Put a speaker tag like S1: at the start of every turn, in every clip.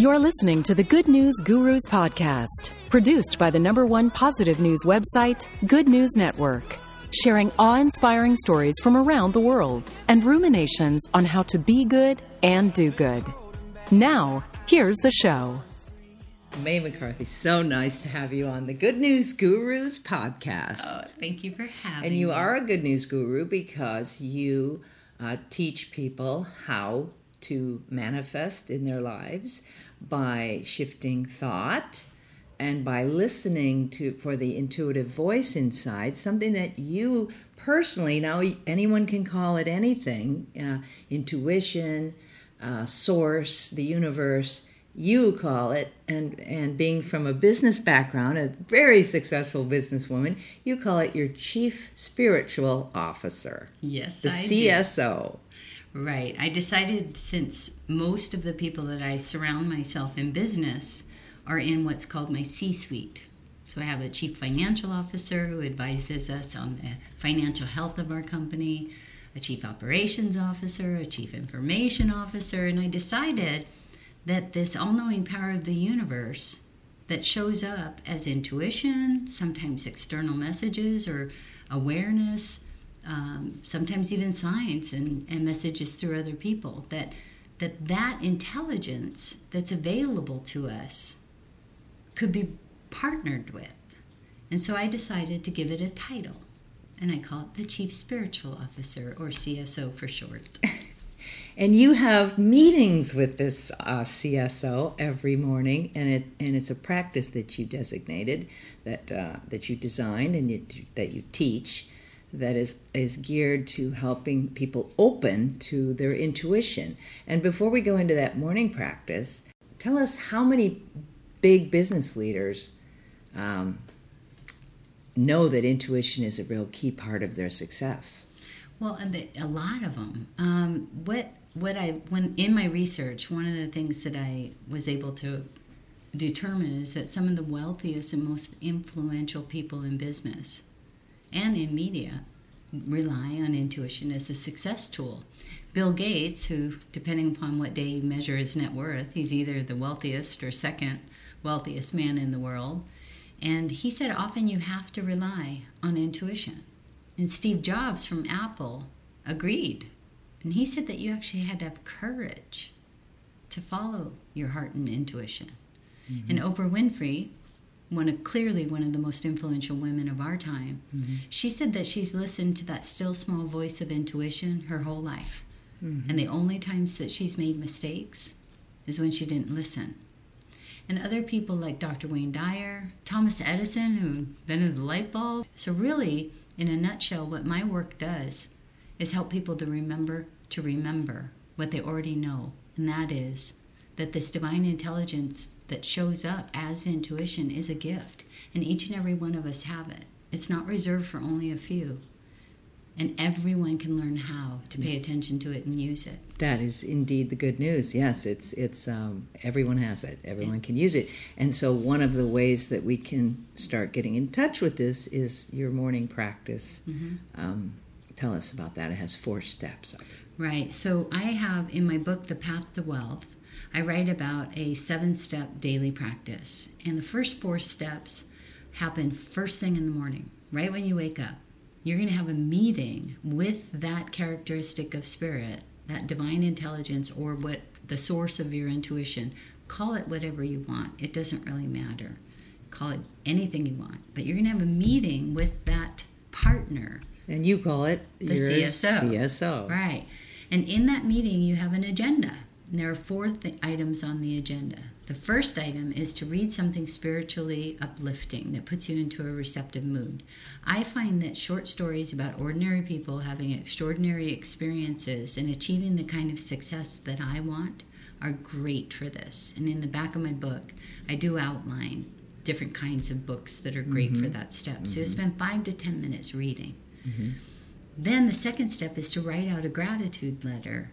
S1: You're listening to the Good News Gurus podcast, produced by the number one positive news website, Good News Network, sharing awe inspiring stories from around the world and ruminations on how to be good and do good. Now, here's the show.
S2: May McCarthy, so nice to have you on the Good News Gurus podcast.
S3: Oh, thank you for having me.
S2: and you
S3: me.
S2: are a good news guru because you uh, teach people how to manifest in their lives by shifting thought and by listening to for the intuitive voice inside something that you personally now anyone can call it anything uh, intuition uh, source the universe you call it and and being from a business background a very successful businesswoman you call it your chief spiritual officer
S3: Yes,
S2: the
S3: I do.
S2: cso
S3: Right. I decided since most of the people that I surround myself in business are in what's called my C suite. So I have a chief financial officer who advises us on the financial health of our company, a chief operations officer, a chief information officer, and I decided that this all knowing power of the universe that shows up as intuition, sometimes external messages or awareness, um, sometimes even signs and, and messages through other people, that, that that intelligence that's available to us could be partnered with. And so I decided to give it a title, and I call it the Chief Spiritual Officer, or CSO for short.
S2: and you have meetings with this uh, CSO every morning, and it and it's a practice that you designated, that uh, that you designed, and you, that you teach, that is is geared to helping people open to their intuition. And before we go into that morning practice, tell us how many big business leaders um, know that intuition is a real key part of their success.
S3: Well, a lot of them. Um, what what I when in my research, one of the things that I was able to determine is that some of the wealthiest and most influential people in business and in media rely on intuition as a success tool. Bill Gates, who, depending upon what day you measure his net worth, he's either the wealthiest or second wealthiest man in the world. And he said often you have to rely on intuition. And Steve Jobs from Apple agreed. And he said that you actually had to have courage to follow your heart and intuition. Mm-hmm. And Oprah Winfrey, one of clearly one of the most influential women of our time, mm-hmm. she said that she's listened to that still small voice of intuition her whole life. Mm-hmm. And the only times that she's made mistakes is when she didn't listen. And other people like Dr. Wayne Dyer, Thomas Edison, who invented the light bulb. So, really, in a nutshell, what my work does is help people to remember to remember what they already know, and that is that this divine intelligence that shows up as intuition is a gift, and each and every one of us have it. It's not reserved for only a few. And everyone can learn how to pay attention to it and use it.
S2: That is indeed the good news. Yes, it's it's um, everyone has it. Everyone can use it. And so one of the ways that we can start getting in touch with this is your morning practice. Um, tell us about that. It has four steps.
S3: Right. So I have in my book, The Path to Wealth, I write about a seven step daily practice. And the first four steps happen first thing in the morning, right when you wake up. You're going to have a meeting with that characteristic of spirit, that divine intelligence, or what the source of your intuition. Call it whatever you want, it doesn't really matter. Call it anything you want. But you're going to have a meeting with that partner
S2: And you call it
S3: The
S2: your
S3: CSO.
S2: CSO.
S3: Right. And in that meeting, you have an agenda. And there are four th- items on the agenda. The first item is to read something spiritually uplifting that puts you into a receptive mood. I find that short stories about ordinary people having extraordinary experiences and achieving the kind of success that I want are great for this. And in the back of my book, I do outline different kinds of books that are great for mm-hmm. that step. So you mm-hmm. spend five to ten minutes reading. Mm-hmm. Then the second step is to write out a gratitude letter,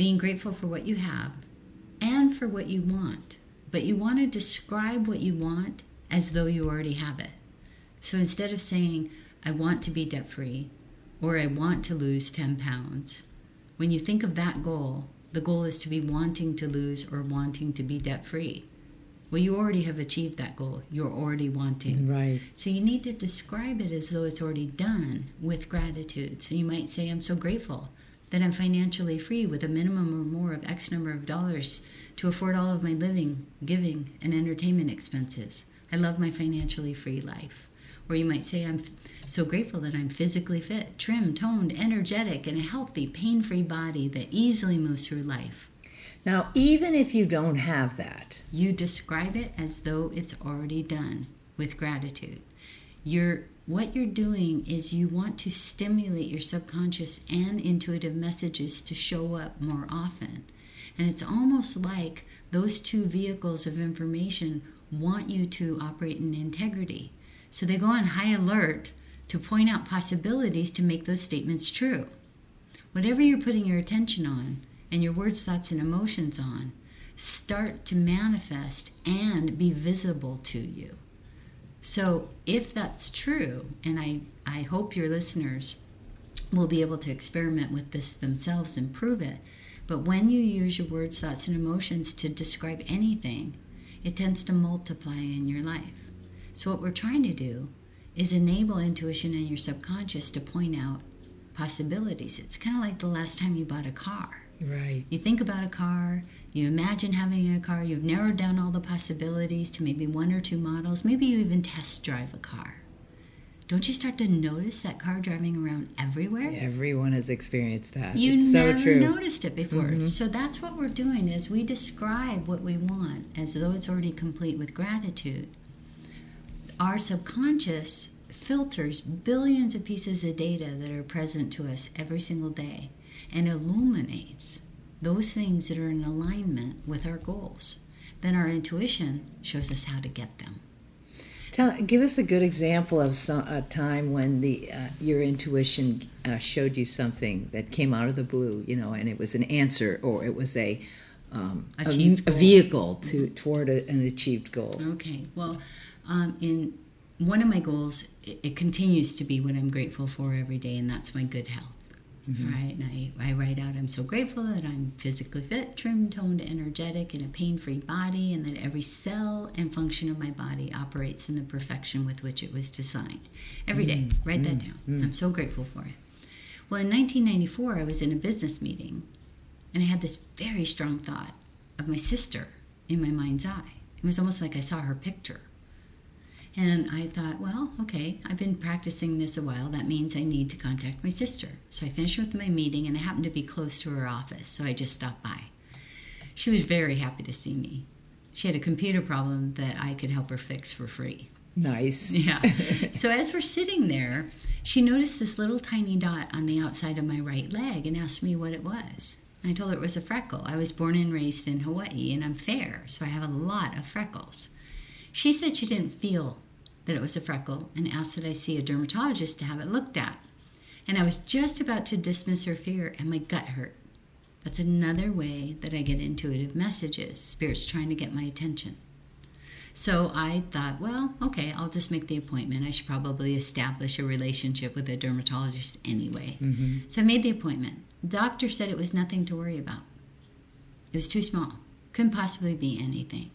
S3: being grateful for what you have and for what you want. But you want to describe what you want as though you already have it. So instead of saying, I want to be debt free or I want to lose 10 pounds, when you think of that goal, the goal is to be wanting to lose or wanting to be debt free. Well, you already have achieved that goal. You're already wanting.
S2: Right.
S3: So you need to describe it as though it's already done with gratitude. So you might say, I'm so grateful that I'm financially free with a minimum or more of X number of dollars to afford all of my living, giving, and entertainment expenses. I love my financially free life. Or you might say, I'm so grateful that I'm physically fit, trim, toned, energetic, and a healthy, pain free body that easily moves through life.
S2: Now, even if you don't have that,
S3: You describe it as though it's already done with gratitude. You're what you're doing is you want to stimulate your subconscious and intuitive messages to show up more often. And it's almost like those two vehicles of information want you to operate in integrity. So they go on high alert to point out possibilities to make those statements true. Whatever you're putting your attention on and your words, thoughts, and emotions on, start to manifest and be visible to you. So, if that's true, and I, I hope your listeners will be able to experiment with this themselves and prove it, but when you use your words, thoughts, and emotions to describe anything, it tends to multiply in your life. So, what we're trying to do is enable intuition in your subconscious to point out possibilities. It's kind of like the last time you bought a car.
S2: right.
S3: You think about a car, you imagine having a car, you've narrowed down all the possibilities to maybe one or two models, maybe you even test drive a car. Don't you start to notice that car driving around everywhere?
S2: Everyone has experienced that.
S3: You
S2: it's so
S3: never
S2: true.
S3: noticed it before. Mm-hmm. So that's what we're doing is we describe what we want as though it's already complete with gratitude. Our subconscious filters billions of pieces of data that are present to us every single day and illuminates those things that are in alignment with our goals. Then our intuition shows us how to get them.
S2: Tell, give us a good example of some, a time when the uh, your intuition uh, showed you something that came out of the blue, you know, and it was an answer or it was a um, a, a vehicle to toward a, an achieved goal.
S3: Okay. Well, um, in one of my goals, it, it continues to be what I'm grateful for every day, and that's my good health. Mm-hmm. Right? And I, I write out, I'm so grateful that I'm physically fit, trim, toned, energetic, in a pain free body, and that every cell and function of my body operates in the perfection with which it was designed. Every day, mm-hmm. write that mm-hmm. down. I'm so grateful for it. Well, in 1994, I was in a business meeting, and I had this very strong thought of my sister in my mind's eye. It was almost like I saw her picture. And I thought, well, okay, I've been practicing this a while. That means I need to contact my sister. So I finished with my meeting, and I happened to be close to her office, so I just stopped by. She was very happy to see me. She had a computer problem that I could help her fix for free.
S2: Nice.
S3: Yeah. so as we're sitting there, she noticed this little tiny dot on the outside of my right leg and asked me what it was. I told her it was a freckle. I was born and raised in Hawaii and I'm fair, so I have a lot of freckles. She said she didn't feel that it was a freckle and asked that I see a dermatologist to have it looked at. And I was just about to dismiss her fear and my gut hurt. That's another way that I get intuitive messages. Spirit's trying to get my attention. So I thought, well, okay, I'll just make the appointment. I should probably establish a relationship with a dermatologist anyway. Mm-hmm. So I made the appointment. The doctor said it was nothing to worry about. It was too small. Couldn't possibly be anything.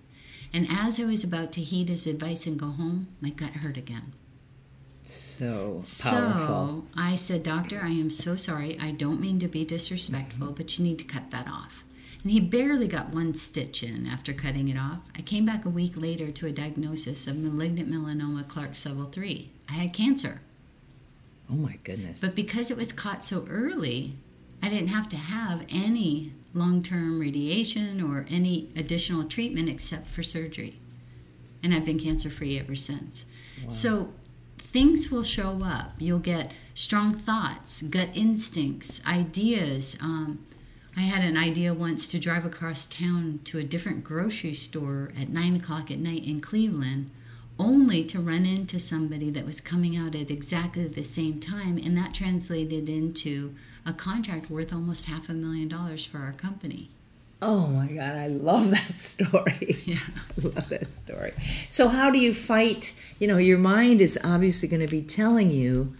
S3: And as I was about to heed his advice and go home, my gut hurt again.
S2: So powerful.
S3: So I said, Doctor, I am so sorry. I don't mean to be disrespectful, but you need to cut that off. And he barely got one stitch in after cutting it off. I came back a week later to a diagnosis of malignant melanoma Clark's level 3. I had cancer.
S2: oh my goodness.
S3: But because it was caught so early, I didn't have to have any long term radiation or any additional treatment except for surgery. And I've been cancer free ever since. So things will show up. You'll get strong thoughts, gut instincts, ideas. Um, I had an idea once to drive across town to a different grocery store at 9 o'clock at night in Cleveland only to run into somebody that was coming out at exactly the same time, and that translated into a contract worth almost half a million dollars for our company.
S2: Oh my God, I love that story.
S3: Yeah.
S2: I love that story. So, how do you fight? You know, your mind is obviously going to be telling you,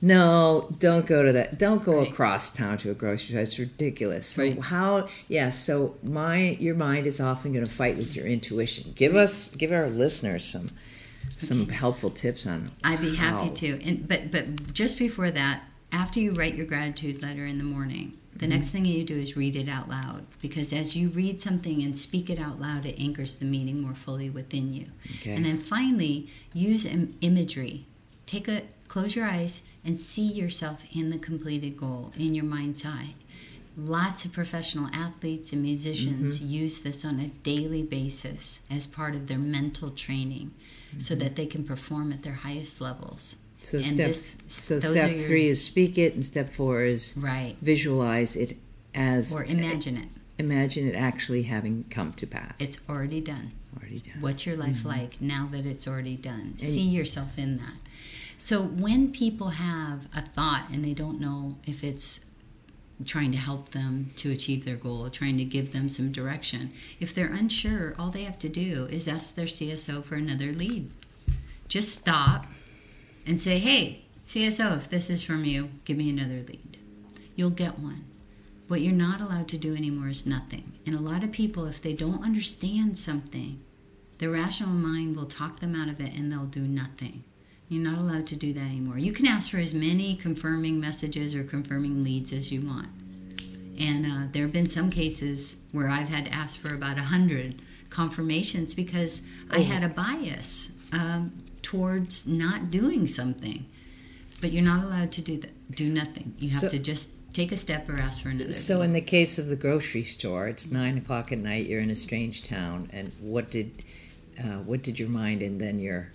S2: no, don't go to that. Don't go
S3: Right.
S2: across town to a grocery store. It's ridiculous. So,
S3: Right.
S2: how? Yeah. So, my your mind is often going to fight with your intuition. Give us, give our listeners some some helpful tips on.
S3: I'd be happy to. And but but just before that, after you write your gratitude letter in the morning, the
S2: Mm-hmm.
S3: next thing you do is read it out loud because as you read something and speak it out loud, it anchors the meaning more fully within you.
S2: Okay.
S3: And then finally, use Im- imagery. Take a close your eyes and see yourself in the completed goal in your mind's eye. Lots of professional athletes and musicians
S2: Mm-hmm.
S3: use this on a daily basis as part of their mental training so
S2: Mm-hmm.
S3: that they can perform at their highest levels.
S2: So
S3: And
S2: step
S3: this-
S2: so step
S3: your-
S2: three is speak it, and step four is
S3: Right.
S2: visualize it as
S3: Or imagine it.
S2: imagine it actually having come to pass.
S3: It's already done.
S2: already done.
S3: What's your life like now that it's already done?
S2: Mm-hmm. And-
S3: See yourself in that. So when people have a thought and they don't know if it's trying to help them to achieve their goal, trying to give them some direction, if they're unsure, all they have to do is ask their CSO for another lead. Just stop and say, "Hey, CSO, if this is from you, give me another lead." You'll get one. What you're not allowed to do anymore is nothing. And a lot of people, if they don't understand something, the rational mind will talk them out of it and they'll do nothing. You're not allowed to do that anymore. You can ask for as many confirming messages or confirming leads as you want. And uh, there have been some cases where I've had to ask for about a hundred confirmations because I had a bias um, towards not doing something. But you're not allowed to do that. Do nothing. You have
S2: So-
S3: to just take a step or ask for another.
S2: So, in the case of the grocery store, it's nine o'clock at night. You're in a strange town, and what did uh, what did your mind and then your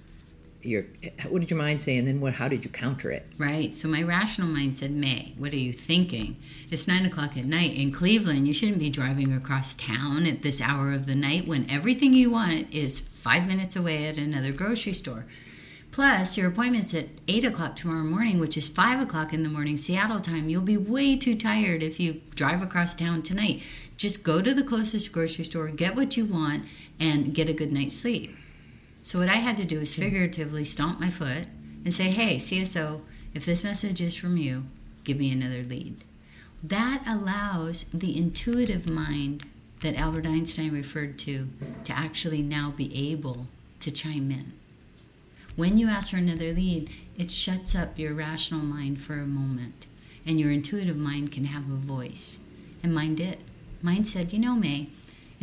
S2: your what did your mind say, and then what? How did you counter it?
S3: Right. So my rational mind said, May, what are you thinking? It's nine o'clock at night in Cleveland. You shouldn't be driving across town at this hour of the night when everything you want is five minutes away at another grocery store. Plus, your appointment's at 8 o'clock tomorrow morning, which is 5 o'clock in the morning Seattle time. You'll be way too tired if you drive across town tonight. Just go to the closest grocery store, get what you want, and get a good night's sleep. So, what I had to do is hmm. figuratively stomp my foot and say, hey, CSO, if this message is from you, give me another lead. That allows the intuitive mind that Albert Einstein referred to to actually now be able to chime in. When you ask for another lead, it shuts up your rational mind for a moment, and your intuitive mind can have a voice. And mine did. Mine said, You know, May,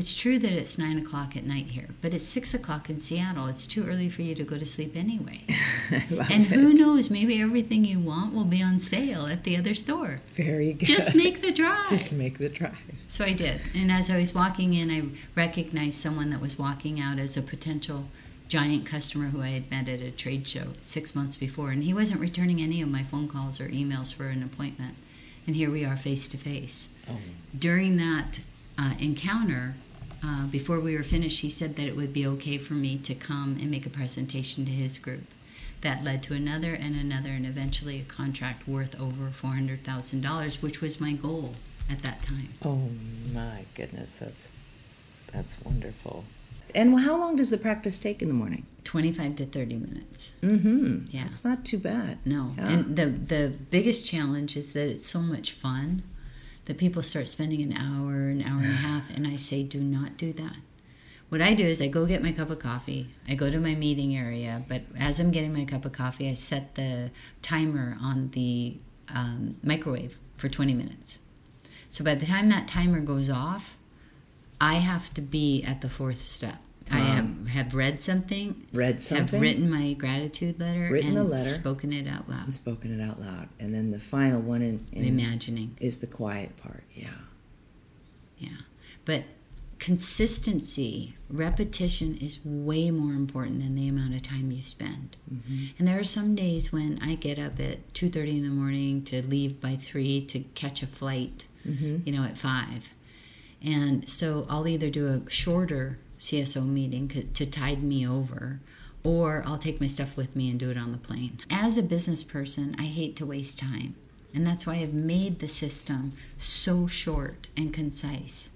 S3: it's true that it's nine o'clock at night here, but it's six o'clock in Seattle. It's too early for you to go to sleep anyway. And
S2: it.
S3: who knows, maybe everything you want will be on sale at the other store.
S2: Very good.
S3: Just make the drive.
S2: Just make the drive.
S3: So I did. And as I was walking in, I recognized someone that was walking out as a potential giant customer who I had met at a trade show six months before. And he wasn't returning any of my phone calls or emails for an appointment. And here we are face to face.
S2: Oh.
S3: During that uh, encounter, uh, before we were finished, he said that it would be okay for me to come and make a presentation to his group. That led to another and another, and eventually a contract worth over $400,000, which was my goal at that time.
S2: Oh my goodness, that's that's wonderful. And how long does the practice take in the morning?
S3: 25 to 30 minutes.
S2: Mm-hmm.
S3: Yeah.
S2: It's not too bad.
S3: No.
S2: Yeah.
S3: And the the biggest challenge is that it's so much fun that people start spending an hour, an hour and a half, and I say, do not do that. What I do is I go get my cup of coffee. I go to my meeting area, but as I'm getting my cup of coffee, I set the timer on the um, microwave for 20 minutes. So by the time that timer goes off, I have to be at the fourth step. I
S2: Wow.
S3: have, have read something,
S2: Read something.
S3: have written my gratitude letter,
S2: Written
S3: and
S2: the letter.
S3: spoken it out loud.
S2: and spoken it out loud. And then the final one in, in
S3: Imagining,
S2: is the quiet part. Yeah.
S3: yeah. But consistency, repetition is way more important than the amount of time you spend.
S2: Mm-hmm.
S3: And there are some days when I get up at 2:30 in the morning to leave by 3 to catch a flight,
S2: Mm-hmm.
S3: you know, at 5. And so I'll either do a shorter CSO meeting to tide me over or I'll take my stuff with me and do it on the plane. As a business person, I hate to waste time. And that's why I've made the system so short and concise.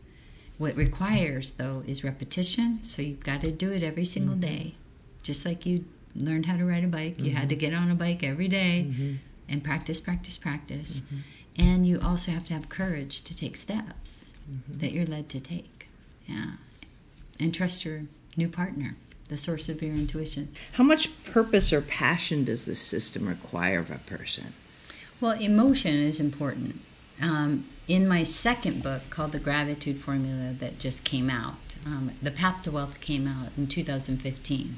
S3: What requires, though, is repetition. So you've got to do it every single mm-hmm. day. Just like you learned how to ride a bike, you had to mm-hmm. get on a bike every day mm-hmm. and practice, practice, practice. And you also have to have courage to take steps that you're led to take. Yeah. And trust your new partner, the source of your intuition.
S2: How much purpose or passion does this system require of a person?
S3: Well, emotion is important. Um, in my second book called The Gratitude Formula that just came out, um, The Path to Wealth came out in 2015.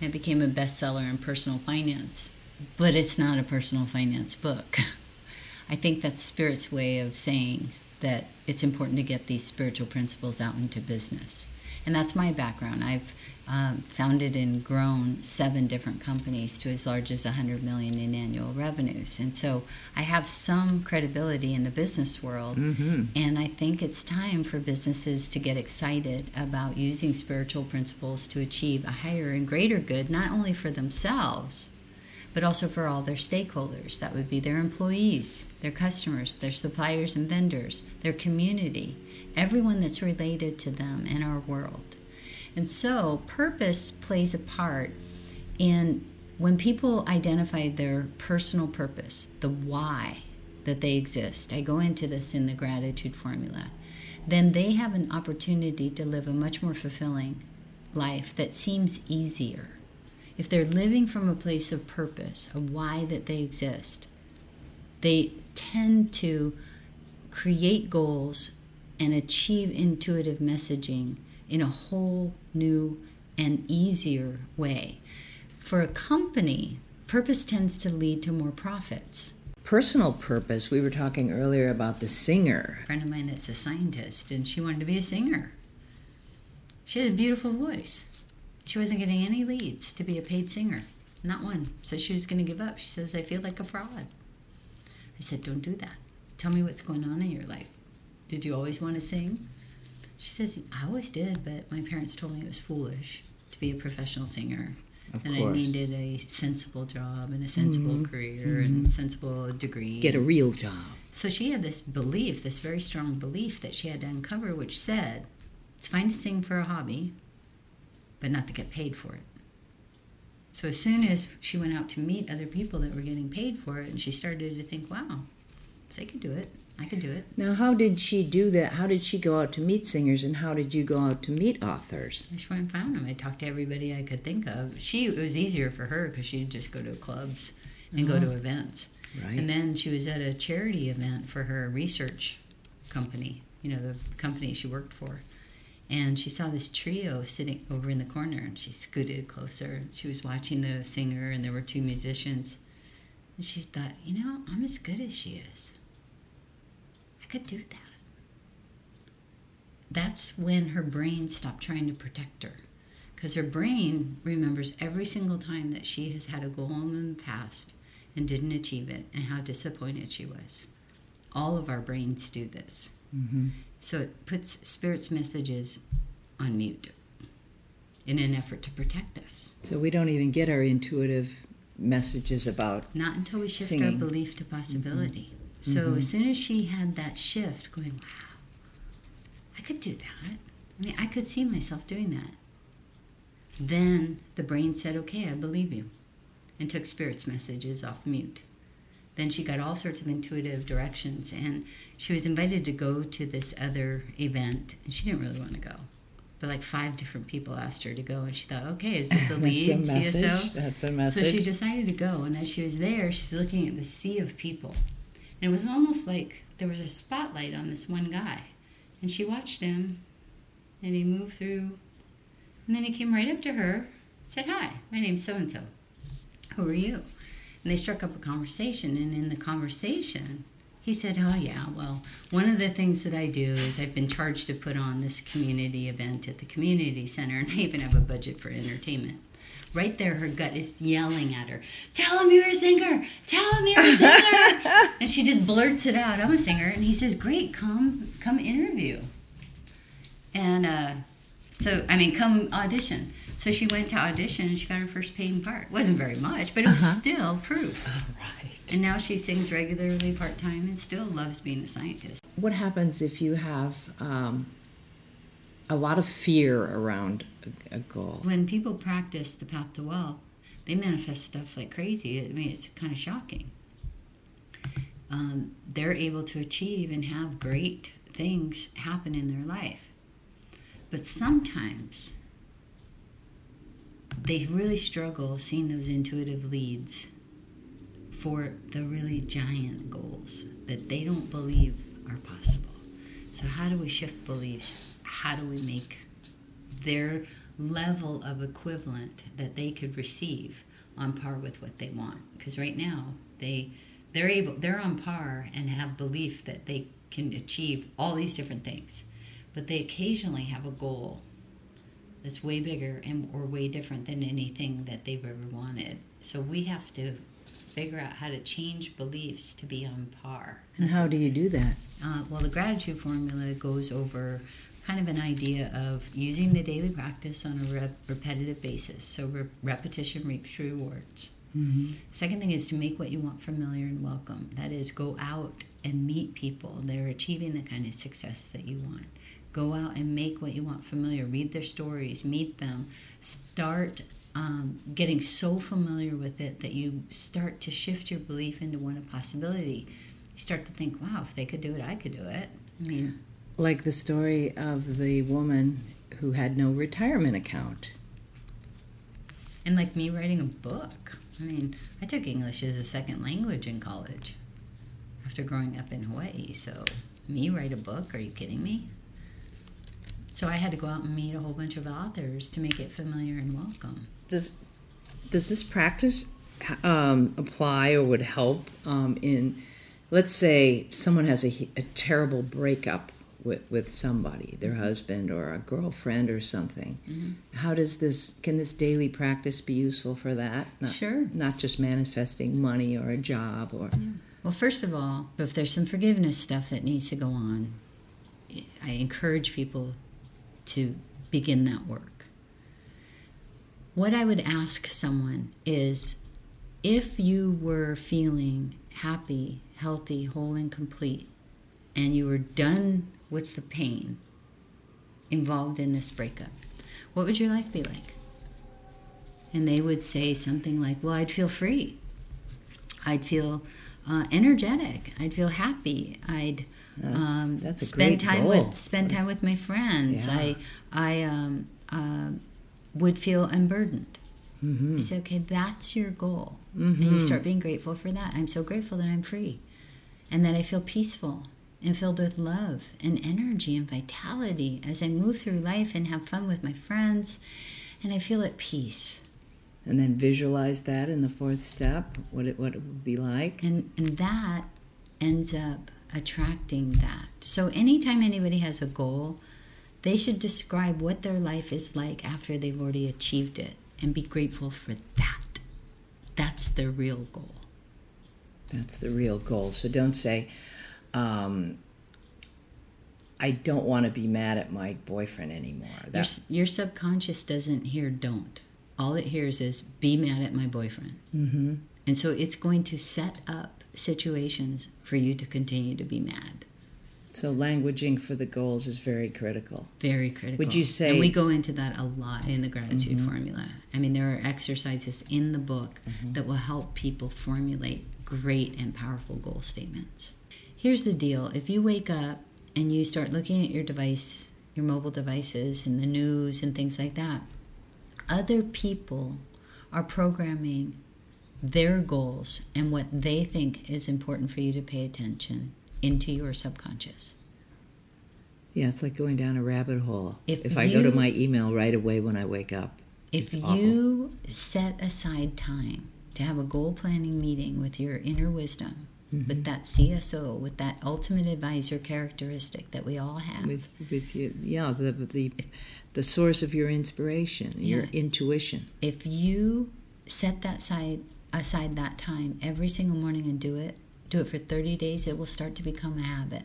S3: And it became a bestseller in personal finance. But it's not a personal finance book. I think that's Spirit's way of saying that it's important to get these spiritual principles out into business. And that's my background. I've um, founded and grown seven different companies to as large as 100 million in annual revenues. And so I have some credibility in the business world. And I think it's time for businesses to get excited about using spiritual principles to achieve a higher and greater good, not only for themselves, but also for all their stakeholders. That would be their employees, their customers, their suppliers and vendors, their community, everyone that's related to them in our world. And so, purpose plays a part in when people identify their personal purpose, the why that they exist. I go into this in the gratitude formula. Then they have an opportunity to live a much more fulfilling life that seems easier if they're living from a place of purpose, a why that they exist, they tend to create goals and achieve intuitive messaging in a whole new and easier way. For a company, purpose tends to lead to more profits.
S2: Personal purpose, we were talking earlier about the singer.
S3: A friend of mine that's a scientist, and she wanted to be a singer. She had a beautiful voice. She wasn't getting any leads to be a paid singer, not one. So she was going to give up. She says, I feel like a fraud. I said, Don't do that. Tell me what's going on in your life. Did you always want to sing? She says, I always did, but my parents told me it was foolish to be a professional singer.
S2: Of
S3: and I needed a sensible job and a sensible mm-hmm. career mm-hmm. and a sensible degree.
S2: Get a real job.
S3: So she had this belief, this very strong belief that she had to uncover, which said, it's fine to sing for a hobby, but not to get paid for it. So as soon as she went out to meet other people that were getting paid for it, and she started to think, wow, they could do it, I could do it.
S2: Now, how did she do that? How did she go out to meet singers, and how did you go out to meet authors?
S3: I just went and found them. I talked to everybody I could think of. She it was easier for her because she'd just go to clubs and go to uh-huh. events.
S2: Right.
S3: And then she was at a charity event for her research company, you know, the company she worked for. And she saw this trio sitting over in the corner and she scooted closer. She was watching the singer and there were two musicians. And she thought, you know, I'm as good as she is. I could do that. That's when her brain stopped trying to protect her. Because her brain remembers every single time that she has had a goal in the past and didn't achieve it and how disappointed she was. All of our brains do this.
S2: Mm-hmm.
S3: So it puts Spirit's messages on mute in an effort to protect us.
S2: So we don't even get our intuitive messages about.
S3: Not until we shift
S2: Singing.
S3: our belief to possibility. So as soon as she had that shift, going, wow, I could do that. I mean, I could see myself doing that. Then the brain said, okay, I believe you, and took Spirit's messages off mute. Then she got all sorts of intuitive directions, and she was invited to go to this other event, and she didn't really want to go. But like five different people asked her to go, and she thought, okay, is this a lead
S2: That's a message. That's a
S3: So she decided to go, and as she was there, she's looking at the sea of people. And it was almost like there was a spotlight on this one guy. And she watched him, and he moved through. And then he came right up to her, said, Hi, my name's so and so. Who are you? And they struck up a conversation, and in the conversation, he said, Oh, yeah, well, one of the things that I do is I've been charged to put on this community event at the community center, and I even have a budget for entertainment. Right there, her gut is yelling at her, Tell him you're a singer! Tell him you're a singer! and she just blurts it out, I'm a singer. And he says, Great, come, come interview. And uh, so, I mean, come audition. So she went to audition and she got her first paying part. wasn't very much, but it was still proof.
S2: All right.
S3: And now she sings regularly part time and still loves being a scientist.
S2: What happens if you have um, a lot of fear around a, a goal.
S3: When people practice the path to wealth, they manifest stuff like crazy. I mean, it's kind of shocking. Um, they're able to achieve and have great things happen in their life. But sometimes they really struggle seeing those intuitive leads for the really giant goals that they don't believe are possible. So, how do we shift beliefs? How do we make their level of equivalent that they could receive on par with what they want? Because right now, they they're able they're on par and have belief that they can achieve all these different things, but they occasionally have a goal that's way bigger and or way different than anything that they've ever wanted. So we have to figure out how to change beliefs to be on par.
S2: And how do you do that?
S3: Uh, well, the gratitude formula goes over kind of an idea of using the daily practice on a rep- repetitive basis. So re- repetition reaps rewards. Second thing is to make what you want familiar and welcome. That is, go out and meet people that are achieving the kind of success that you want. Go out and make what you want familiar. Read their stories, meet them. Start um, getting so familiar with it that you start to shift your belief into one of possibility. You start to think, wow, if they could do it, I could do it. I mean,
S2: Like the story of the woman who had no retirement account.
S3: and like me writing a book. I mean, I took English as a second language in college after growing up in Hawaii. So, me write a book? Are you kidding me? So, I had to go out and meet a whole bunch of authors to make it familiar and welcome.
S2: Does does this practice um, apply or would help um, in, let's say, someone has a, a terrible breakup with, with somebody, their husband or a girlfriend or something. How does this? Can this daily practice be useful for that? Not,
S3: Sure.
S2: Not just manifesting money or a job or.
S3: Well, first of all, if there's some forgiveness stuff that needs to go on, I encourage people to begin that work. What I would ask someone is if you were feeling happy, healthy, whole, and complete, and you were done with the pain involved in this breakup, what would your life be like? And they would say something like, Well, I'd feel free. I'd feel uh, energetic. I'd feel happy. I'd
S2: That's-
S3: um,
S2: that's
S3: spend time
S2: goal.
S3: with spend time with my friends.
S2: Yeah.
S3: I I um, uh, would feel unburdened.
S2: hmm
S3: I say, okay, that's your goal, and you start being grateful for that. I'm so grateful that I'm free, and that I feel peaceful and filled with love and energy and vitality as I move through life and have fun with my friends, and I feel at peace.
S2: And then visualize that in the fourth step, what it what it would be like.
S3: and and that ends up attracting that so anytime anybody has a goal they should describe what their life is like after they've already achieved it and be grateful for that that's their real goal
S2: That's the real goal. So don't say, um, I don't want to be mad at my boyfriend anymore.
S3: your, your subconscious doesn't hear don't all it hears is be mad at my boyfriend
S2: hmm
S3: and so it's going to set up situations for you to continue to be mad
S2: so languaging for the goals is very critical.
S3: Very critical.
S2: Would you say-
S3: And we go into that a lot in the gratitude
S2: Mm-hmm.
S3: formula. I mean, there are exercises in the book
S2: Mm-hmm.
S3: that will help people formulate great and powerful goal statements. Here's the deal if you wake up and you start looking at your device, your mobile devices, and the news and things like that, other people are programming their goals and what they think is important for you to pay attention into your subconscious.
S2: Yeah, it's like going down a rabbit hole.
S3: If
S2: I go to my email right away when I wake up,
S3: If
S2: It's awful.
S3: you set aside time to have a goal planning meeting with your inner wisdom,
S2: Mm-hmm.
S3: with that CSO, with that ultimate advisor characteristic that we all have,
S2: with with you, yeah, the the the source of your inspiration, your intuition.
S3: if you set that side aside that time every single morning and do it, do it for 30 days, it will start to become a habit.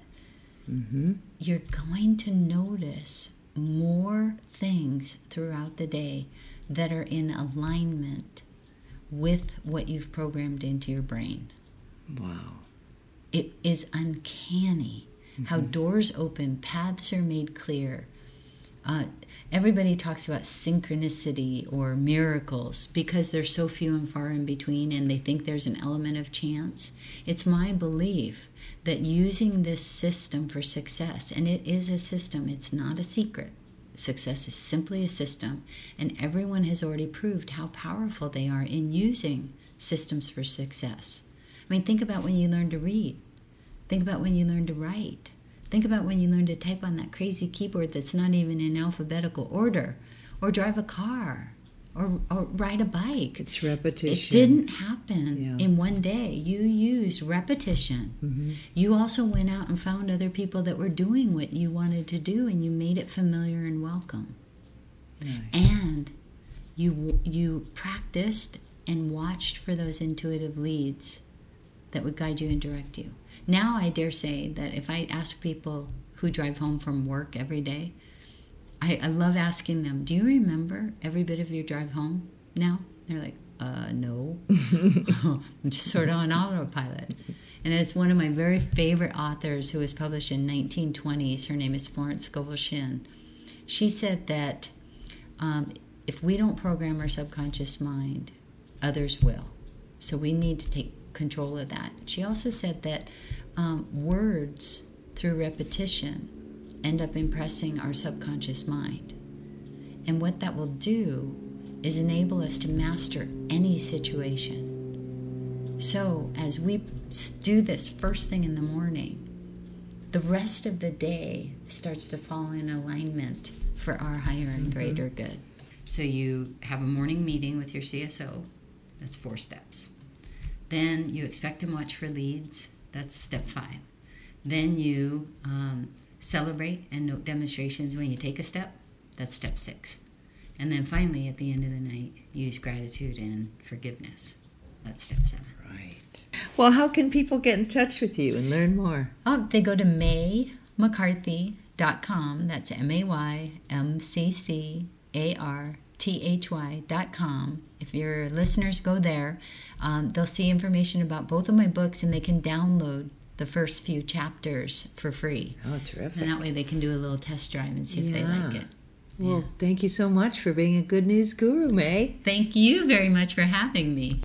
S2: hmm
S3: You're going to notice more things throughout the day that are in alignment with what you've programmed into your brain.
S2: Wow.
S3: it is uncanny how doors open, paths are made clear, Uh, everybody talks about synchronicity or miracles because they're so few and far in between and they think there's an element of chance. It's my belief that using this system for success, and it is a system, it's not a secret. Success is simply a system, and everyone has already proved how powerful they are in using systems for success. I mean, think about when you learned to read. Think about when you learned to write. Think about when you learned to type on that crazy keyboard that's not even in alphabetical order, or drive a car, or, or ride a bike.
S2: It's repetition.
S3: It didn't happen
S2: Yeah.
S3: in one day. You used repetition.
S2: Mm-hmm.
S3: You also went out and found other people that were doing what you wanted to do, and you made it familiar and welcome.
S2: Right.
S3: And you you practiced and watched for those intuitive leads that would guide you and direct you. Now I dare say that if I ask people who drive home from work every day, I, I love asking them, "Do you remember every bit of your drive home?" Now they're like, "Uh, no." I'm just sort of on autopilot. And it's one of my very favorite authors who was published in 1920s. Her name is Florence Scovel Shinn. She said that um, if we don't program our subconscious mind, others will. So we need to take control of that. She also said that um, words through repetition end up impressing our subconscious mind. And what that will do is enable us to master any situation. So, as we do this first thing in the morning, the rest of the day starts to fall in alignment for our higher and greater good. So, you have a morning meeting with your CSO, that's four steps. Then you expect and watch for leads, that's step five. Then you um, celebrate and note demonstrations when you take a step, that's step six. And then finally, at the end of the night, use gratitude and forgiveness, that's step seven.
S2: Right. Well, how can people get in touch with you and learn more?
S3: Oh, they go to maymccarthy.com. That's M A Y M C C A R T H Y.com. If your listeners go there, um, they'll see information about both of my books and they can download the first few chapters for free.
S2: Oh, terrific.
S3: And that way they can do a little test drive and see if they like it.
S2: Well, thank you so much for being a good news guru, May.
S3: Thank you very much for having me.